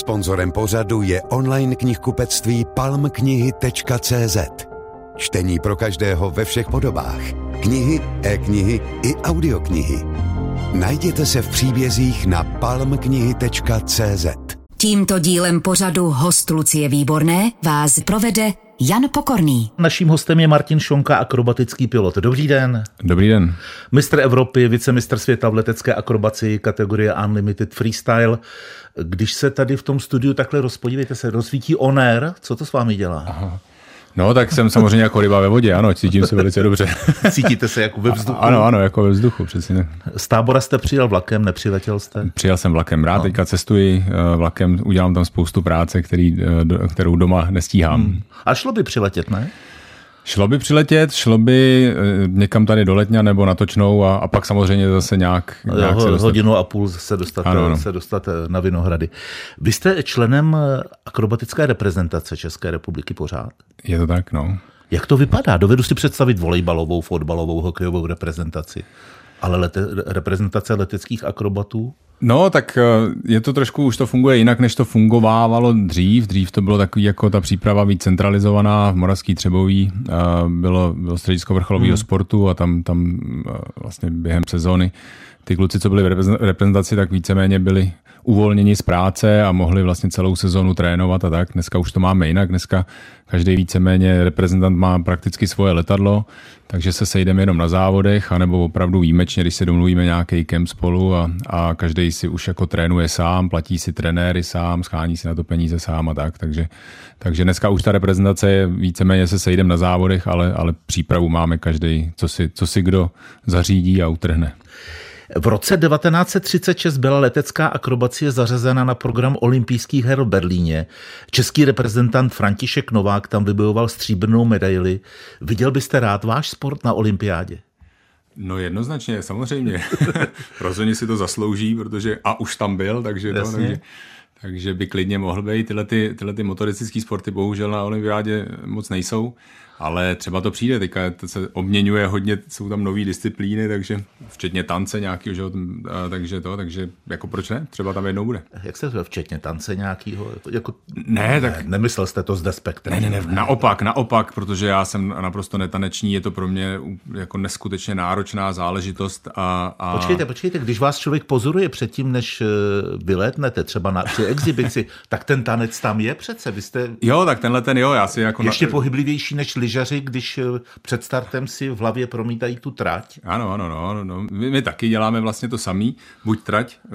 Sponzorem pořadu je online knihkupectví palmknihy.cz. Čtení pro každého ve všech podobách. Knihy, e-knihy i audioknihy. Najděte se v příbězích na palmknihy.cz. Tímto dílem pořadu host Lucie Výborné vás provede Jan Pokorný. Naším hostem je Martin Šonka, akrobatický pilot. Dobrý den. Dobrý den. Mistr Evropy, vicemistr světa v letecké akrobaci kategorie Unlimited Freestyle. Když se tady v tom studiu takhle rozpodívejte se, rozsvítí oner, co to s vámi dělá? Aha. No, tak jsem samozřejmě jako ryba ve vodě, ano, cítím se velice dobře. Cítíte se jako ve vzduchu? Ano, ano, jako ve vzduchu, přesně. Z tábora jste přijel vlakem, nepřiletěl jste? Přijel jsem vlakem, rád no. teďka cestuji eh, vlakem, udělám tam spoustu práce, který, eh, kterou doma nestíhám. Hmm. A šlo by přiletět, ne? Šlo by přiletět, šlo by eh, někam tady do Letňa nebo na Točnou a, a pak samozřejmě zase nějak, nějak jo, se dostat. Hodinu a půl se dostat, ano, ano. se dostat na Vinohrady. Vy jste členem akrobatické reprezentace České republiky pořád? Je to tak, no. Jak to vypadá? Dovedu si představit volejbalovou, fotbalovou, hokejovou reprezentaci. Ale lete, reprezentace leteckých akrobatů? No, tak eh, je to trošku, už to funguje jinak, než to fungovávalo dřív. Dřív to bylo takový jako ta příprava víc centralizovaná v Moravský Třeboví. Eh, bylo, bylo středisko vrcholového hmm. sportu a tam, tam eh, vlastně během sezóny ty kluci, co byli v reprezentaci, tak víceméně byli uvolněni z práce a mohli vlastně celou sezonu trénovat a tak. Dneska už to máme jinak. Dneska každý víceméně reprezentant má prakticky svoje letadlo, takže se sejdeme jenom na závodech, anebo opravdu výjimečně, když si domluvíme nějaký kemp spolu a, a každý si už jako trénuje sám, platí si trenéry sám, schání si na to peníze sám a tak. Takže, takže dneska už ta reprezentace je víceméně se sejdeme na závodech, ale, ale přípravu máme každý, co si, co si kdo zařídí a utrhne. V roce 1936 byla letecká akrobacie zařazena na program olympijských her v Berlíně. Český reprezentant František Novák tam vybojoval stříbrnou medaili. Viděl byste rád váš sport na olympiádě? No jednoznačně, samozřejmě. Rozhodně si to zaslouží, protože a už tam byl, takže, to, takže, takže by klidně mohl být. Tyhle, ty, tyhle ty motoristické sporty bohužel na olympiádě moc nejsou ale třeba to přijde, teďka to se obměňuje hodně, jsou tam nové disciplíny, takže včetně tance nějakého, že, takže to, takže jako proč ne, třeba tam jednou bude. Jak se to včetně tance nějakého? Jako, ne, tak... Ne, nemyslel jste to s despektem. Ne, ne, ne, naopak, naopak, protože já jsem naprosto netaneční, je to pro mě jako neskutečně náročná záležitost. A, a... Počkejte, počkejte, když vás člověk pozoruje předtím, než eh, vylétnete třeba na při exibici, tak ten tanec tam je přece, vy jste... Jo, tak tenhle ten jo, já si jako... Ještě na... pohyblivější než lyžaři, když eh, před startem si v hlavě promítají tu trať? Ano, ano, no, no. My, my taky děláme vlastně to samý, buď trať uh,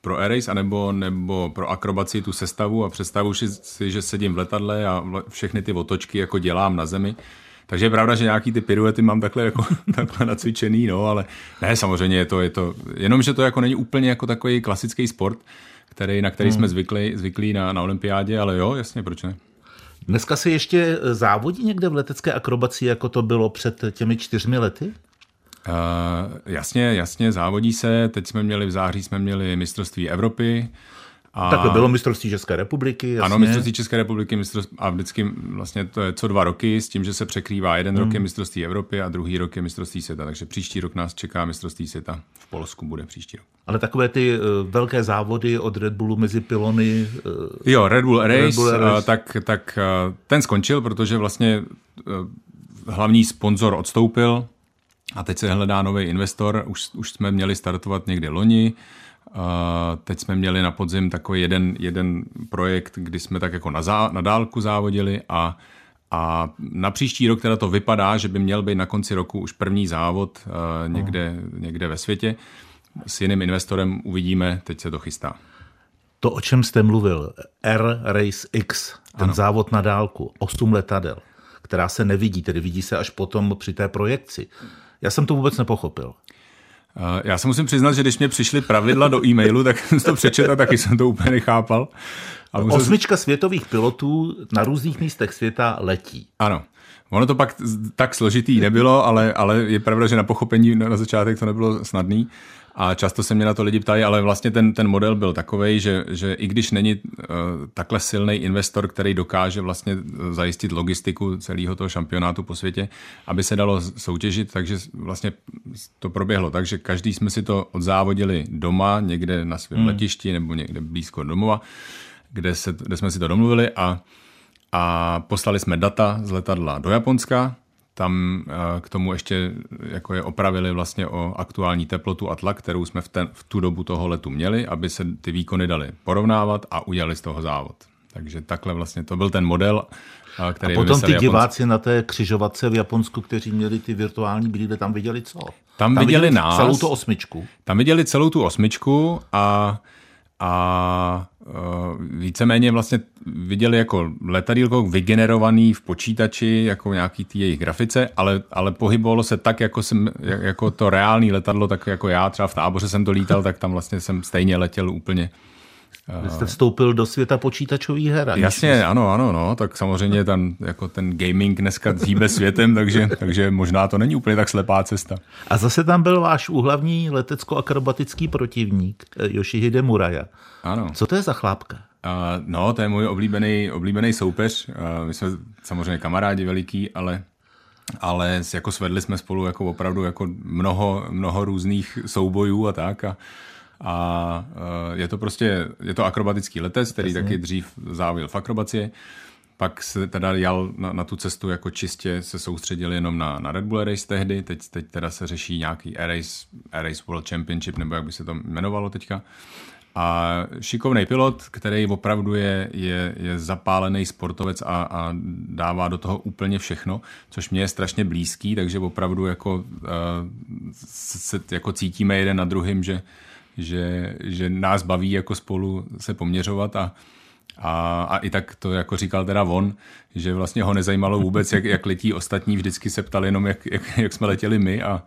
pro Airrace, anebo, nebo pro akrobaci tu sestavu a představu si, že sedím v letadle a všechny ty otočky jako dělám na zemi. Takže je pravda, že nějaký ty piruety mám takhle, jako, takhle nacvičený, no, ale ne, samozřejmě je to, je to, jenom, že to jako není úplně jako takový klasický sport, který, na který hmm. jsme zvyklí, zvyklí na, na olympiádě, ale jo, jasně, proč ne? Dneska se ještě závodí někde v letecké akrobaci, jako to bylo před těmi čtyřmi lety? Uh, jasně, jasně, závodí se. Teď jsme měli v září jsme měli mistrovství Evropy, a... Tak to bylo mistrovství České republiky. Jasně. Ano, mistrovství České republiky mistrovství, a vždycky vlastně to je co dva roky s tím, že se překrývá. Jeden hmm. rok je mistrovství Evropy a druhý rok je mistrovství světa. Takže příští rok nás čeká mistrovství světa. V Polsku bude příští rok. Ale takové ty uh, velké závody od Red Bullu mezi pilony. Uh, jo, Red Bull Race, Red Bull Race. Uh, tak, tak uh, ten skončil, protože vlastně uh, hlavní sponzor odstoupil a teď se hledá nový investor. Už, už jsme měli startovat někde loni. Teď jsme měli na podzim takový jeden, jeden projekt, kdy jsme tak jako na, zá, na dálku závodili a, a na příští rok teda to vypadá, že by měl být na konci roku už první závod uh, někde, někde ve světě. S jiným investorem uvidíme, teď se to chystá. To, o čem jste mluvil, R Race X, ten ano. závod na dálku, 8 letadel, která se nevidí, tedy vidí se až potom při té projekci. Já jsem to vůbec nepochopil. Eh, já se musím přiznat, že když mě přišly pravidla do e-mailu, tak jsem to přečetl a taky jsem to úplně nechápal. Ale musím... Osmička světových pilotů na různých místech světa letí. Ano. Ono to pak tak složitý nebylo, ale, ale je pravda, že na pochopení na začátek to nebylo snadný. A často se mě na to lidi ptají, ale vlastně ten, ten model byl takový, že, že i když není uh, takhle silný investor, který dokáže vlastně eh, zajistit logistiku celého toho šampionátu po světě, aby se dalo soutěžit, takže vlastně to proběhlo. Takže každý jsme si to odzávodili doma, někde na svém hmm. letišti nebo někde blízko domova. kde, se, kde jsme si to domluvili a, a poslali jsme data z letadla do Japonska, tam eh, k tomu ještě jako je opravili vlastně o aktuální teplotu a tlak, kterou jsme v, ten, v tu dobu toho letu měli, aby se ty výkony daly porovnávat a udělali z toho závod. Takže takhle vlastně to byl ten model, eh, který A potom ty diváci na té křižovatce v Japonsku, kteří měli ty virtuální brýle, tam viděli co? Tam viděli nás. Celou tu osmičku. Tam viděli celou tu osmičku a, a víceméně vlastně viděli jako letadílko vygenerovaný v počítači, jako nějaký ty jejich grafice, ale, ale pohybovalo se tak, jako, jsem, jako to reální letadlo, tak jako já třeba v táboře jsem to lítal, tak tam vlastně jsem stejně letěl úplně Vy jste vstoupil do světa počítačových her. Jasně, ano, ano, no, tak samozřejmě ten, jako ten gaming dneska hýbe světem, takže, takže možná to není úplně tak slepá cesta. A zase tam byl váš úhlavní letecko-akrobatický protivník, eh, Yoshihide Muraya. Ano. Co to je za chlápka? Uh, no, to je můj oblíbený, oblíbený soupeř. Uh, my jsme samozřejmě kamarádi veliký, ale ale jako svedli jsme spolu jako opravdu jako mnoho, mnoho různých soubojů a tak a, a uh, je to prostě, je to akrobatický letec, který Jasně. taky dřív závěl v akrobacie, pak se teda jal na, na tu cestu jako čistě se soustředil jenom na, na Red Bull Race tehdy, teď, teď teda se řeší nějaký Race, Race World Championship, nebo jak by se to jmenovalo teďka. A šikovný pilot, který opravdu je, je, je zapálený sportovec a, a dává do toho úplně všechno, což mě je strašně blízký, takže opravdu jako, uh, se, jako cítíme jeden na druhým, že, že, že nás baví jako spolu se poměřovat a, a, a i tak to jako říkal teda on, že vlastně ho nezajímalo vůbec, jak, jak letí ostatní, vždycky se ptal jenom, jak, jak, jak jsme letěli my a,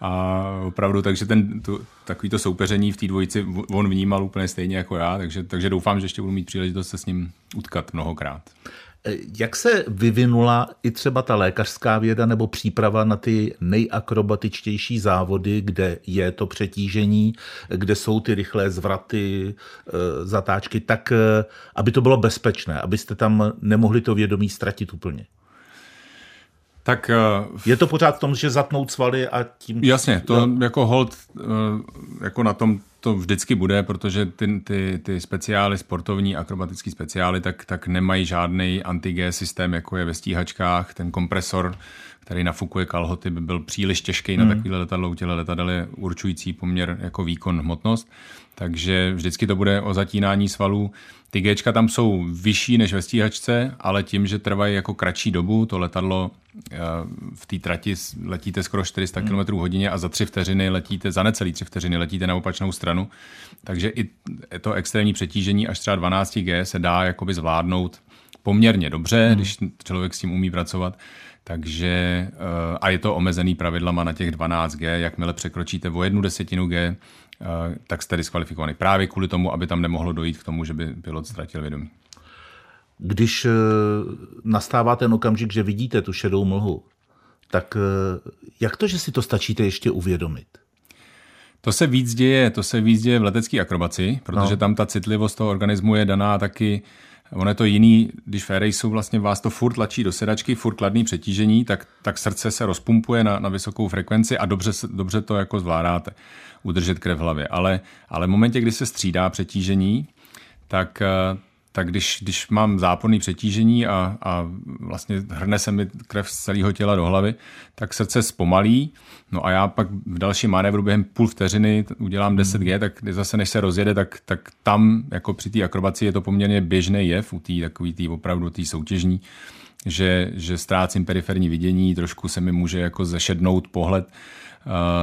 a opravdu, takže ten, tu, takový to soupeření v té dvojici on vnímal úplně stejně jako já, takže, takže doufám, že ještě budu mít příležitost se s ním utkat mnohokrát. Jak se vyvinula i třeba ta lékařská věda nebo příprava na ty nejakrobatičtější závody, kde je to přetížení, kde jsou ty rychlé zvraty, zatáčky, tak aby to bylo bezpečné, abyste tam nemohli to vědomí ztratit úplně? Tak, je to pořád v tom, že zatnout svaly a tím... Jasně, to jo. jako hold jako na tom to vždycky bude, protože ty, ty, ty speciály, sportovní, akrobatický speciály, tak, tak nemají žádný anti systém, jako je ve stíhačkách. Ten kompresor, který nafukuje kalhoty, by byl příliš těžký hmm. na takovýhle letadlo. U těchto letadel je určující poměr jako výkon hmotnost. Takže vždycky to bude o zatínání svalů. Ty Gčka tam jsou vyšší než ve stíhačce, ale tím, že trvají jako kratší dobu, to letadlo eh, v té trati letíte skoro 400 km hodině a za tři vteřiny letíte, za necelý tři vteřiny letíte na opačnou stranu. Takže i to extrémní přetížení až třeba 12G se dá jakoby zvládnout poměrně dobře, hmm. když člověk s tím umí pracovat. Takže eh, a je to omezený pravidlama na těch 12G, jakmile překročíte o jednu desetinu G, Eh, tak jste diskvalifikovaný. Právě kvůli tomu, aby tam nemohlo dojít k tomu, že by pilot ztratil vědomí. Když eh, nastává ten okamžik, že vidíte tu šedou mlhu, tak jak to, že si to stačíte ještě uvědomit? To se víc děje, to se víc děje v letecké akrobaci, protože no. tam ta citlivost toho organismu je daná taky Ono je to jiný, když v jsou vlastně vás to furt tlačí do sedačky, furt kladný přetížení, tak, tak srdce se rozpumpuje na, na vysokou frekvenci a dobře, dobře to jako zvládáte, udržet krev v hlavě. Ale, ale v momentě, kdy se střídá přetížení, tak tak když, když mám záporný přetížení a, a vlastně hrne se mi krev z celého těla do hlavy, tak srdce zpomalí, no a já pak v dalším manévru během půl vteřiny udělám 10G, tak zase než se rozjede, tak, tak tam jako při té akrobaci je to poměrně běžný jev u té takový tý, opravdu té soutěžní, že, že ztrácím periferní vidění, trošku se mi může jako zešednout pohled,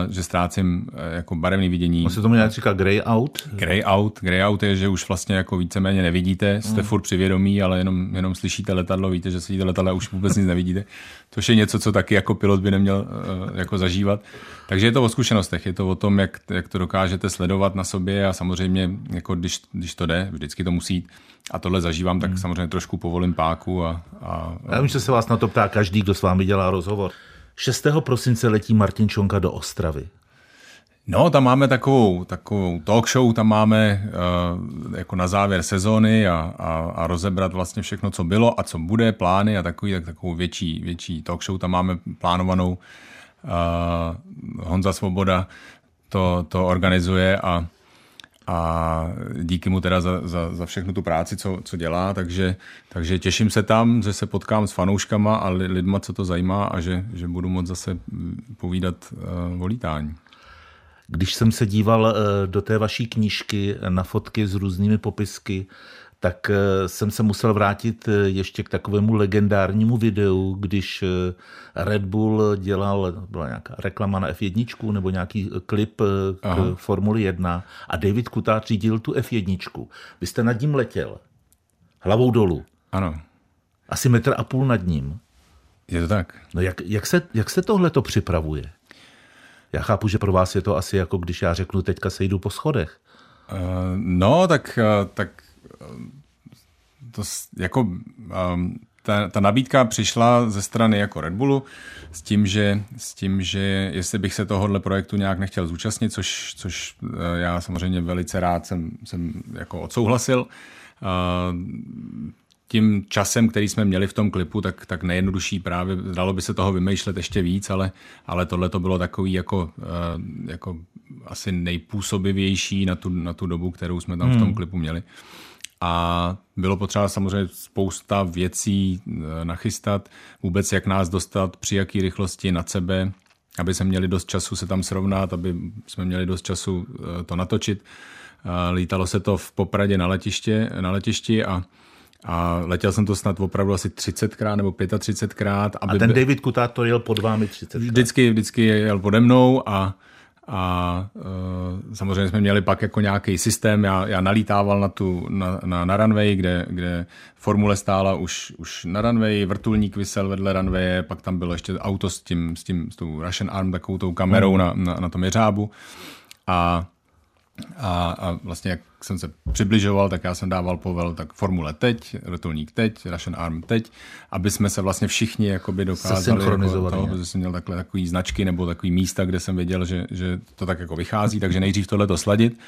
že ztrácím uh, jako barevné vidění. On se tomu nějak říká grey out? Grey out. Grey out je, že už vlastně jako víceméně nevidíte, jste mm. furt přivědomí, ale jenom, jenom slyšíte letadlo, víte, že sedíte letadlo a už vůbec nic nevidíte. To je něco, co taky jako pilot by neměl uh, jako zažívat. Takže je to o zkušenostech, je to o tom, jak, jak to dokážete sledovat na sobě a samozřejmě, jako když, když to jde, vždycky to musí jít. A tohle zažívám, tak hmm. samozřejmě trošku povolím páku. A, a, Já vím, že se vás na to ptá každý, kdo s vámi dělá rozhovor. 6. prosince letí Martin Čonka do Ostravy. No, tam máme takovou, takovou talk show, tam máme uh, jako na závěr sezóny a, a, a rozebrat vlastně všechno, co bylo a co bude, plány a takový, tak, takovou větší, větší talk show tam máme plánovanou. Uh, Honza Svoboda to, to organizuje a a díky mu teda za, za, za všechnu tu práci, co, co dělá, takže, takže těším se tam, že se potkám s fanouškama a lidma, co to zajímá a že, že budu moct zase povídat uh, o lítání. Když jsem se díval eh, do té vaší knížky na fotky s různými popisky, tak eh, jsem se musel vrátit eh, ještě k takovému legendárnímu videu, když Red Bull dělal, byla nějaká reklama na F1 nebo nějaký klip k Aha. Formuli 1 a David Kutář řídil tu F1. Vy jste nad ním letěl, hlavou dolů. Ano. Asi metr a půl nad ním. Je to tak. No jak, jak, se, jak se tohle to připravuje? Já chápu, že pro vás je to asi jako když já řeknu, teďka se jdu po schodech. Uh, no, tak, uh, tak to jako um, ta, ta nabídka přišla ze strany jako Red Bullu s tím, že, s tím, že jestli bych se tohohle projektu nějak nechtěl zúčastnit, což, což já samozřejmě velice rád jsem, jsem jako odsouhlasil. Tím časem, který jsme měli v tom klipu, tak, tak nejjednodušší právě, dalo by se toho vymýšlet ještě víc, ale, ale tohle to bylo takový jako, jako asi nejpůsobivější na tu, na tu dobu, kterou jsme tam hmm. v tom hmm. klipu měli. A bylo potřeba samozřejmě spousta věcí eh, nachystat, vůbec jak nás dostat, při jaký rychlosti nad sebe, aby jsme měli dost času se tam srovnat, aby jsme měli dost času eh, to natočit. Lítalo se to v Popradě na, letiště, na letišti a a letěl jsem to snad opravdu asi 30krát nebo 35krát. Aby a ten David Kutát to jel pod vámi 30 Vždycky, vždycky jel pode mnou a a uh, samozřejmě jsme měli pak jako nějaký systém, já, já nalítával na, tu, na, na, na runway, kde, kde formule stála už, už na runway, vrtulník vysel vedle runwaye, pak tam bylo ještě auto s tím, s tím s tou Russian Arm, takovou tou kamerou mm. na, na, na tom jeřábu a a, a vlastně jak jsem se přibližoval, tak já jsem dával povel, tak formule teď, vrtulník teď, Russian Arm teď, aby jsme se vlastně všichni jakoby dokázali, jako to, aby jsem měl takhle takový značky nebo takový místa, kde jsem věděl, že, že to tak jako vychází, takže nejdřív tohle to sladit.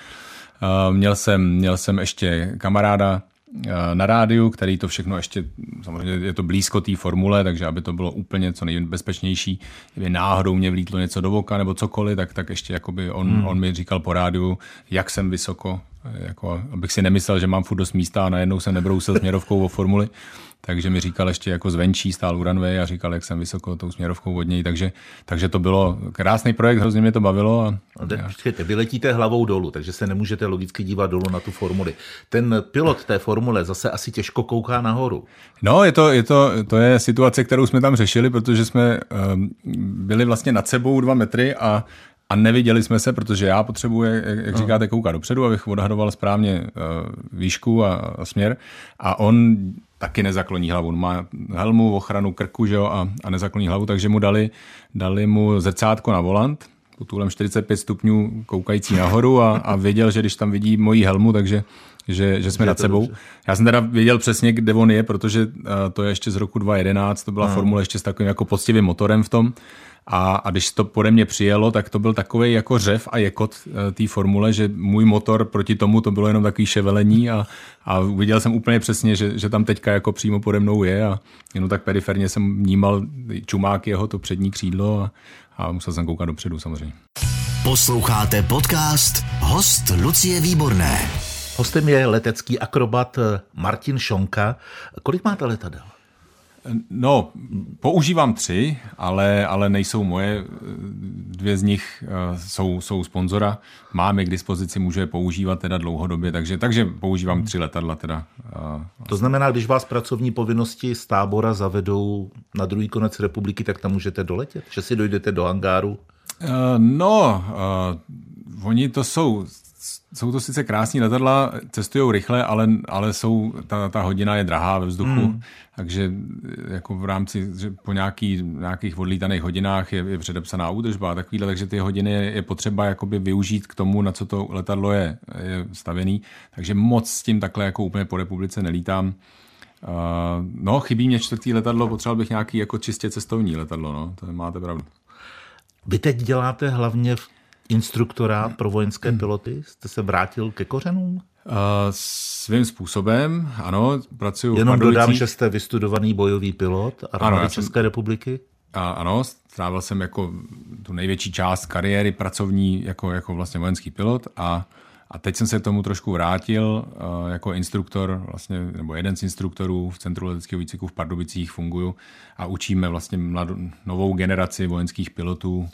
Uh, měl, jsem, měl jsem ještě kamaráda, na rádiu, který to všechno ještě, samozřejmě je to blízko té formule, takže aby to bylo úplně co nejbezpečnější, kdyby náhodou mě vlítlo něco do voka nebo cokoliv, tak, tak ještě jakoby on, hmm. on mi říkal po rádiu, jak jsem vysoko, jako, abych si nemyslel, že mám furt dost místa a najednou jsem nebrousil směrovkou o formuli takže mi říkal ještě jako zvenčí stál u runway a říkal, jak jsem vysoko tou směrovkou od něj, takže, takže to bylo krásný projekt, hrozně mě to bavilo. A, Počkejte, vy letíte hlavou dolů, takže se nemůžete logicky dívat dolů na tu formuli. Ten pilot té formule zase asi těžko kouká nahoru. No, je to, je to, to je situace, kterou jsme tam řešili, protože jsme um, byli vlastně nad sebou dva metry a a neviděli jsme se, protože já potřebuji, jak říkáte, koukat dopředu, abych odhadoval správně uh, výšku a, a směr. A on taky nezakloní hlavu. On má helmu, ochranu krku že jo, a, a nezakloní hlavu, takže mu dali, dali mu zrcátko na volant, potůlem 45 stupňů koukající nahoru a, a věděl, že když tam vidí moji helmu, takže že, že jsme nad sebou. Dobře. Já jsem teda věděl přesně, kde on je, protože uh, to je ještě z roku 2011, to byla hmm. formule ještě s takovým jako poctivým motorem v tom. A, a když to pode mě přijelo, tak to byl takový jako řev a jekot eh, té formule, že můj motor proti tomu to bylo jenom takový ševelení a, a viděl jsem úplně přesně, že, že tam teďka jako přímo pode mnou je a jenom tak periferně jsem vnímal čumák jeho, to přední křídlo a, a musel jsem koukat dopředu samozřejmě. Posloucháte podcast Host Lucie Výborné. Hostem je letecký akrobat eh, Martin Šonka. Kolik máte letadel? No, používám tři, ale, ale nejsou moje. Dvě z nich eh, jsou, jsou sponzora. Máme k dispozici, může je používat teda dlouhodobě, takže, takže používám tři letadla. Teda. To znamená, když vás pracovní povinnosti z tábora zavedou na druhý konec republiky, tak tam můžete doletět? Že si dojdete do hangáru? Uh, no, uh, oni to jsou jsou to sice krásní letadla, cestují rychle, ale, ale jsou, ta, ta hodina je drahá ve vzduchu, mm. takže jako v rámci, že po nějaký, nějakých odlítaných hodinách je, je předepsaná údržba a takovýhle, takže ty hodiny je, je potřeba jakoby využít k tomu, na co to letadlo je, je stavěný, takže moc s tím takhle jako úplně po republice nelítám. Uh, no, chybí mě čtvrtý letadlo, potřeboval bych nějaký jako čistě cestovní letadlo, no, to máte pravdu. Vy teď děláte hlavně v instruktorát pro vojenské piloty? Jste se vrátil ke kořenům? Uh, svým způsobem, ano, pracuji Jenom dodám, že jste vystudovaný bojový pilot armády ano, České jsem, republiky. A, ano, strávil jsem jako tu největší část kariéry pracovní jako, jako vlastně vojenský pilot a, A teď jsem se k tomu trošku vrátil uh, jako instruktor, vlastně, nebo jeden z instruktorů v Centru leteckého výcviku v Pardubicích funguju a učíme vlastně mladou, novou generaci vojenských pilotů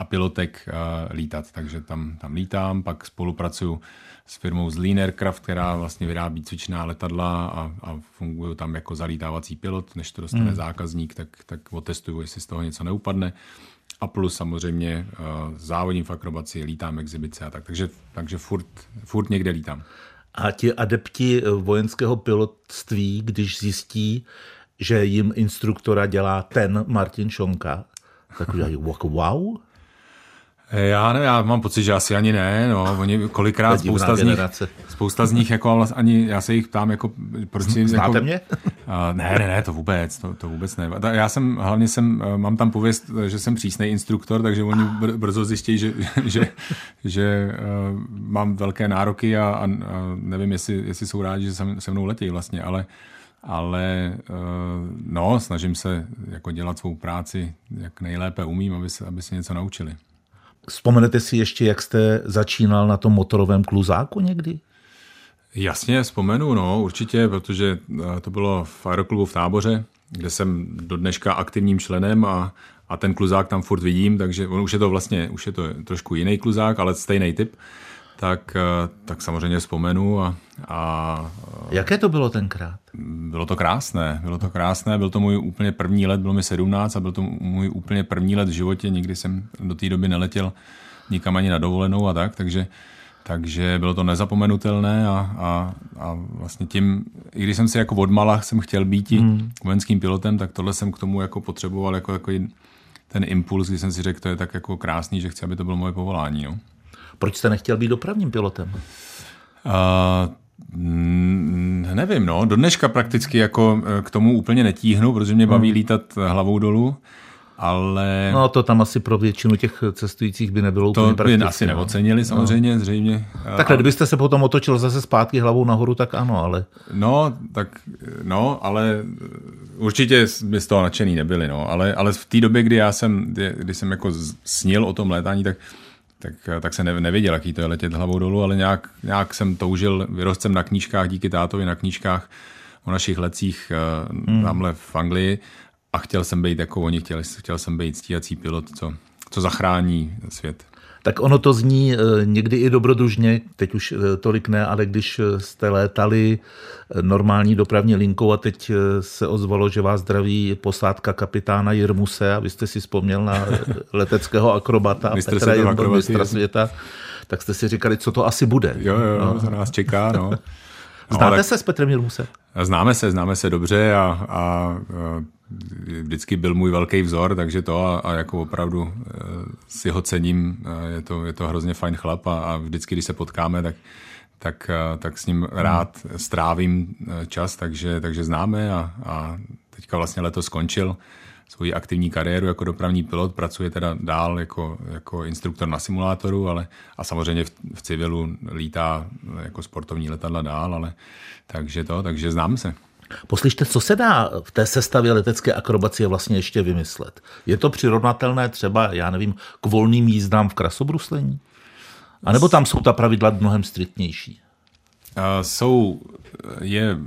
a pilotek uh, lítat. Takže tam, tam lítám, pak spolupracuju s firmou z Lean Aircraft, která vlastně vyrábí cvičná letadla a, a funguju tam jako zalítávací pilot. Než to dostane hmm. zákazník, tak, tak otestuju, jestli z toho něco neupadne. A plus samozřejmě uh, závodím v akrobaci, lítám exibice a tak. Takže, takže furt, furt někde lítám. A ti adepti eh, vojenského pilotství, když zjistí, že jim instruktora dělá ten Martin Šonka, tak udělají wow, já ne, já mám pocit, že asi ani ne, no, oni kolikrát spousta z, nich, spousta z nich, jako ani, já se jich ptám, jako, proč si, Znáte jako, mě? Uh, ne, ne, ne, to vůbec, to, to vůbec ne. Já jsem, hlavně jsem, eh, mám tam pověst, že jsem přísný instruktor, takže oni br- brzo zjistí, že, že, že uh, mám velké nároky a, a, a nevím, jestli, jestli jsou rádi, že se, se mnou letí vlastně, ale ale no, snažím se jako dělat svou práci, jak nejlépe umím, aby se, aby se něco naučili. Vzpomenete si ještě, jak jste začínal na tom motorovém kluzáku někdy? Jasně, vzpomenu, no, určitě, protože eh, to bylo v aeroklubu v táboře, kde jsem do dneška aktivním členem a, a ten kluzák tam furt vidím, takže on už je to vlastně, už je to trošku jiný kluzák, ale stejný typ tak, eh, tak samozřejmě vzpomenu. A, a, Jaké to bylo tenkrát? Bylo to krásné, bylo to krásné, byl to můj úplně první let, bylo mi 17 a byl to můj úplně první let v životě, nikdy jsem do té doby neletěl nikam ani na dovolenou a tak, takže, takže bylo to nezapomenutelné a, a, a vlastně tím, i když jsem si jako odmala jsem chtěl být hmm. vojenským pilotem, tak tohle jsem k tomu jako potřeboval jako, jako ten impuls, kdy jsem si řekl, to je tak jako krásný, že chci, aby to bylo moje povolání. No. Proč jste nechtěl být dopravním pilotem? Uh, nevím, no. Do dneška prakticky jako e, k tomu úplně netíhnu, protože mě baví hmm. lítat hlavou dolů. Ale... No to tam asi pro většinu těch cestujících by nebylo to úplně praktické. To by asi no. neocenili samozřejmě, no. zřejmě. Takhle, kdybyste se potom otočil zase zpátky hlavou nahoru, tak ano, ale... No, tak, no, ale určitě by z toho nadšený nebyli, no. Ale, ale v té době, kdy já jsem, kdy jsem jako snil o tom létání, tak tak, tak se nevěděl, jaký to je letět hlavou dolů, ale nějak, nějak jsem toužil, vyrost jsem na knížkách, díky tátovi na knížkách o našich lecích hmm. tamhle v Anglii a chtěl jsem být jako oni, chtěl, chtěl jsem být stíhací pilot, co, co zachrání svět. Tak ono to zní eh, někdy i dobrodružně, teď už eh, tolik ne, ale když eh, jste létali normální dopravní linkou a teď se ozvalo, že vás zdraví posádka kapitána Jirmuse a vy jste si vzpomněl na leteckého akrobata Mistr Petra Jirmu, mistra světa, tak jste si říkali, co to asi bude. Jo, jo, no. to nás čeká, no. No, Znáte tak... se s Petrem Jirmusem? Známe se, známe se dobře a, a vždycky byl můj velký vzor, takže to a, a jako opravdu e, si ho cením, je to, je to hrozně fajn chlap a, a vždycky, když se potkáme, tak, tak, e, tak s ním rád strávím e, čas, takže, takže známe a, a teďka vlastně letos skončil svoji aktivní kariéru jako dopravní pilot, pracuje teda dál jako, jako instruktor na simulátoru, ale a samozřejmě v, v civilu lítá jako sportovní letadla dál, ale takže to, takže znám se. Poslyšte, co se dá v té sestavě letecké akrobacie vlastně ještě vymyslet? Je to přirovnatelné třeba, já nevím, k volným jízdám v krasobruslení? A nebo tam jsou ta pravidla mnohem striktnější? Uh, jsou, je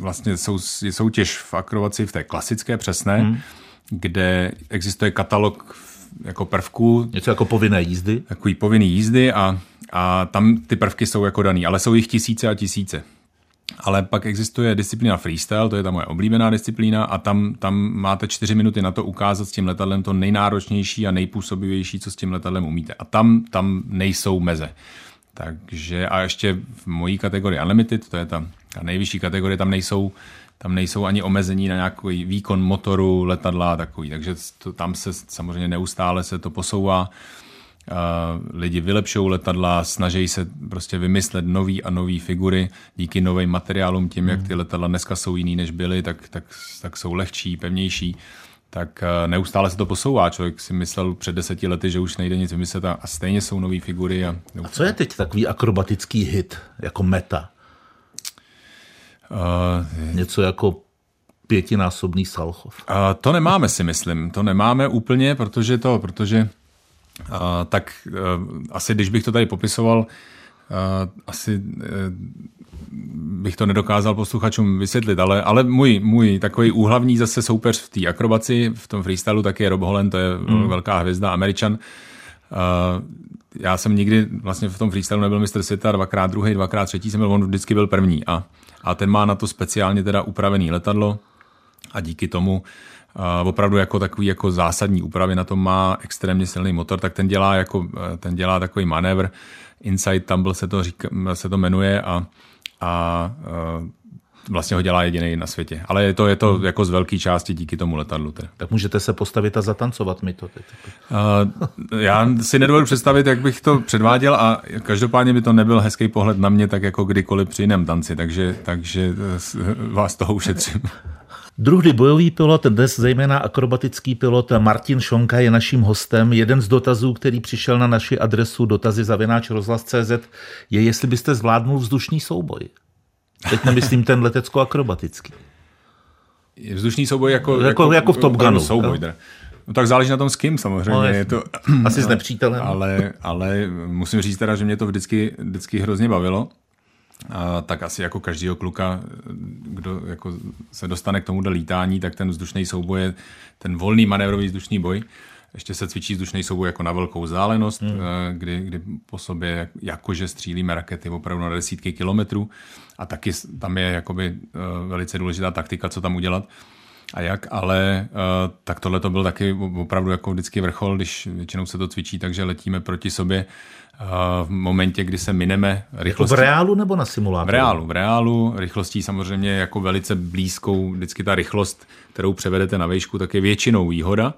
vlastně jsou, je soutěž v akrobaci v té klasické přesné, hmm. kde existuje katalog jako prvků. Něco jako povinné jízdy? Takový povinný jízdy a, a tam ty prvky jsou jako daný, ale jsou jich tisíce a tisíce. Ale pak existuje disciplína freestyle, to je ta moje oblíbená disciplína a tam, tam máte čtyři minuty na to ukázat s tím letadlem to nejnáročnější a nejpůsobivější, co s tím letadlem umíte. A tam, tam nejsou meze. Takže a ještě v mojí kategorii Unlimited, to je ta, ta nejvyšší kategorie, tam nejsou, tam nejsou ani omezení na nějaký výkon motoru, letadla a takový. Takže to, tam se samozřejmě neustále se to posouvá lidi vylepšou letadla, snaží se prostě vymyslet nový a nový figury díky novým materiálům, tím, jak hmm. ty letadla dneska jsou jiný, než byly, tak, tak, tak jsou lehčí, pevnější tak neustále se to posouvá. Člověk si myslel před deseti lety, že už nejde nic vymyslet a, stejně jsou nové figury. A, a co je teď takový akrobatický hit, jako meta? Uh, Něco jako pětinásobný Salchov. Uh, to nemáme si myslím, to nemáme úplně, protože to, protože tak uh, asi když bych to tady popisoval asi bych to nedokázal posluchačům vysvětlit, ale, ale můj, můj takový úhlavní zase soupeř v té akrobaci, v tom freestylu, tak je Rob Holland, to je hmm. velká hvězda, američan. Já jsem nikdy vlastně v tom freestylu nebyl mistr světa, dvakrát druhý, dvakrát třetí jsem byl, on vždycky byl první a, a ten má na to speciálně teda upravený letadlo a díky tomu uh, opravdu jako takový jako zásadní úpravy na tom má extrémně silný motor, tak ten dělá, jako, ten dělá takový manévr, Inside Tumble se to, říká, se to jmenuje a a uh, vlastně ho dělá jediný na světě. Ale je to, je to hmm. jako z velké části díky tomu letadlu. Teda. Tak můžete se postavit a zatancovat mi to. Uh, já si nedovedu představit, jak bych to předváděl a každopádně by to nebyl hezký pohled na mě, tak jako kdykoliv při jiném tanci, takže, takže vás toho ušetřím. Druhý bojový pilot, dnes zejména akrobatický pilot Martin Šonka je naším hostem. Jeden z dotazů, který přišel na naši adresu dotazy zavináč rozhlas.cz je, jestli byste zvládnul vzdušný souboj. Teď nemyslím ten letecko-akrobatický. Vzdušný souboj jako, jako, jako, jako v Top Gunu. Souboj, no. no tak záleží na tom s kým samozřejmě. No, je to, Asi s nepřítelem. Ale, ale musím říct teda, že mě to vždycky, vždycky hrozně bavilo tak asi jako každého kluka, kdo jako se dostane k tomu do lítání, tak ten vzdušný souboj je ten volný manévrový vzdušný boj. Ještě se cvičí vzdušný souboj jako na velkou vzdálenost, hmm. kdy, kdy po sobě jakože střílíme rakety opravdu na desítky kilometrů a taky tam je jakoby e, velice důležitá taktika, co tam udělat a jak, ale uh, tak tohle to byl taky opravdu jako vždycky vrchol, když většinou se to cvičí, takže letíme proti sobě v momentě, kdy se mineme rychlostí. Jako v reálu nebo na simulátoru? V reálu, v reálu. Rychlostí samozřejmě jako velice blízkou, vždycky ta rychlost, kterou převedete na výšku, tak je většinou výhoda.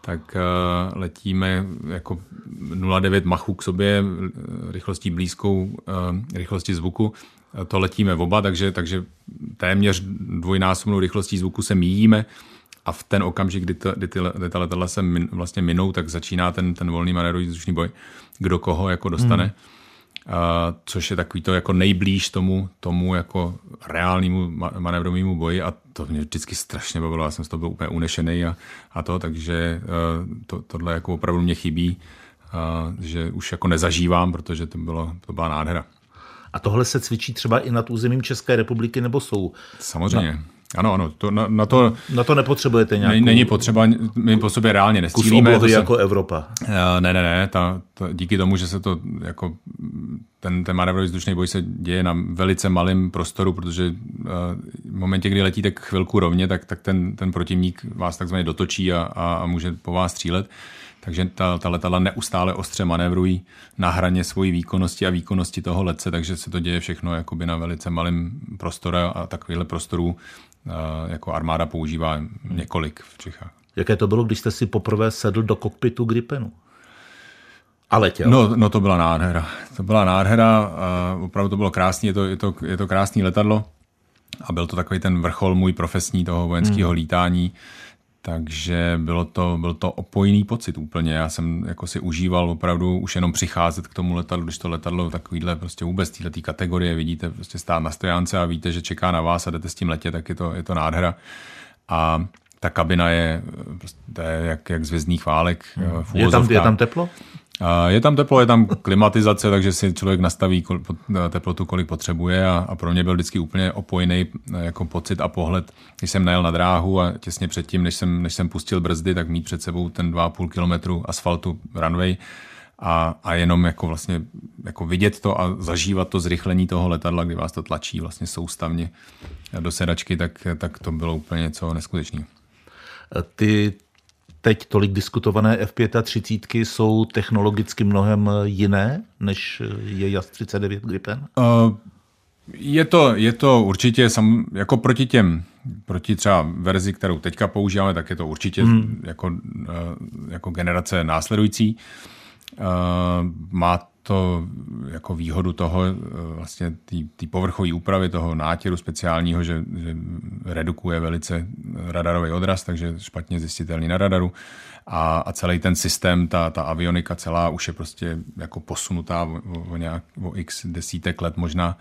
Tak uh, letíme jako 0,9 machu k sobě, rychlostí blízkou, uh, rychlosti zvuku. To letíme v oba, takže, takže téměř dvojnásobnou rychlostí zvuku se míjíme a v ten okamžik, kdy, to, kdy ty, kdy ta letadla se min, vlastně minou, tak začíná ten, ten volný manérový vzdušný boj, kdo koho jako dostane. Hmm. Uh, což je takový to jako nejblíž tomu, tomu jako reálnému manévrovému boji a to mě vždycky strašně bavilo, já jsem z toho byl úplně unešený a, a to, takže uh, to, tohle jako opravdu mě chybí, uh, že už jako nezažívám, protože to, bylo, to byla nádhera. A tohle se cvičí třeba i nad územím České republiky, nebo jsou? Samozřejmě. Na ano, ano, to, na, na, to, na to nepotřebujete nějakou... Není potřeba, my po sobě reálně nestřílíme. Kus se, jako Evropa. Uh, ne, ne, ne, ta, ta, díky tomu, že se to jako ten, ten manévrový vzdušný boj se děje na velice malém prostoru, protože uh, v momentě, kdy letíte chvilku rovně, tak, tak ten, ten protivník vás takzvaně dotočí a, a, a může po vás střílet. Takže ta, ta letadla neustále ostře manévrují na hraně svojí výkonnosti a výkonnosti toho letce, takže se to děje všechno jakoby na velice malém prostoru a takovýhle prostorů jako armáda používá několik v Čechách. Jaké to bylo, když jste si poprvé sedl do kokpitu Gripenu? A letěl. No, no to byla nádhera. To byla nádhera, a opravdu to bylo krásný, je to, je to, je to krásný letadlo a byl to takový ten vrchol můj profesní toho vojenského hmm. lítání. Takže bylo to, byl to opojný pocit úplně. Já jsem jako si užíval opravdu už jenom přicházet k tomu letadlu, když to letadlo takovýhle prostě vůbec této kategorie vidíte prostě stát na stojánce a víte, že čeká na vás a jdete s tím letě, tak je to, je to nádhera. A ta kabina je, prostě, je jak, jak z válek. Hmm. Je, tam, je tam teplo? Je tam teplo, je tam klimatizace, takže si člověk nastaví teplotu, kolik potřebuje a, a pro mě byl vždycky úplně opojný jako pocit a pohled, když jsem najel na dráhu a těsně předtím, než jsem, než jsem pustil brzdy, tak mít před sebou ten 2,5 kilometru asfaltu runway a, a jenom jako vlastně jako vidět to a zažívat to zrychlení toho letadla, kdy vás to tlačí vlastně soustavně do sedačky, tak, tak to bylo úplně něco neskutečného. Ty teď tolik diskutované F-35 jsou technologicky mnohem jiné, než je JAS 39 Gripen? Uh, je to, je to určitě, sam, jako proti těm, proti třeba verzi, kterou teďka používáme, tak je to určitě hmm. jako, uh, jako generace následující. Uh, má to jako výhodu toho vlastně té povrchové úpravy, toho nátěru speciálního, že, že redukuje velice radarový odraz, takže špatně zjistitelný na radaru. A, a celý ten systém, ta, ta avionika celá už je prostě jako posunutá o, o, nějak, o x desítek let možná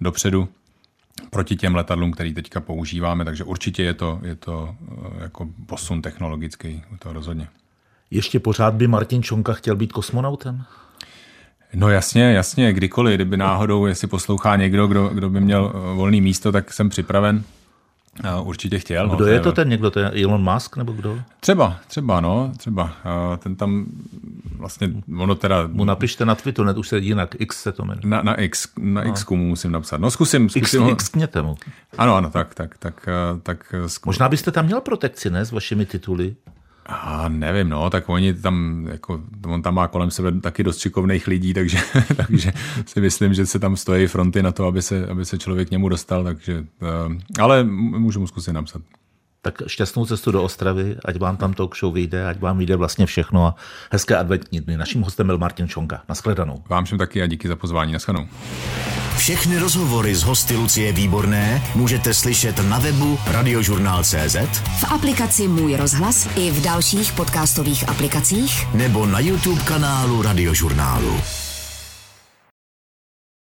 dopředu proti těm letadlům, který teďka používáme, takže určitě je to, je to jako posun technologický, to rozhodně. Ještě pořád by Martin Čonka chtěl být kosmonautem? No jasně, jasně, kdykoliv, kdyby náhodou, jestli poslouchá někdo, kdo, kdo by měl eh, volný místo, tak jsem připraven. Určitě chtěl. No, kdo no, je to ten někdo? To je Elon Musk nebo kdo? Třeba, třeba, no, třeba. Ten tam vlastně, ono teda... Mu napište na Twitteru, ne, už se jinak, X se to jmenuje. Na, na X, na no. X mu musím napsat. No zkusím, zkusím. X, X kněte mu. Ano, ano, tak, tak, tak, tak. Zkus... Možná byste tam měl protekci, ne, s vašimi tituly? A nevím, no, tak oni tam, jako, on tam má kolem sebe taky dost šikovných lidí, takže, takže si myslím, že se tam stojí fronty na to, aby se, aby se člověk k němu dostal, takže, uh, ale můžu mu zkusit napsat. Tak šťastnou cestu do Ostravy, ať vám tam talk show vyjde, ať vám vyjde vlastně všechno a hezké adventní dny. Naším hostem byl Martin Čonka. Naschledanou. Vám všem taky a díky za pozvání. Naschledanou. Všechny rozhovory z hosty Lucie Výborné můžete slyšet na webu radiožurnál.cz v aplikaci Můj rozhlas i v dalších podcastových aplikacích nebo na YouTube kanálu Radiožurnálu.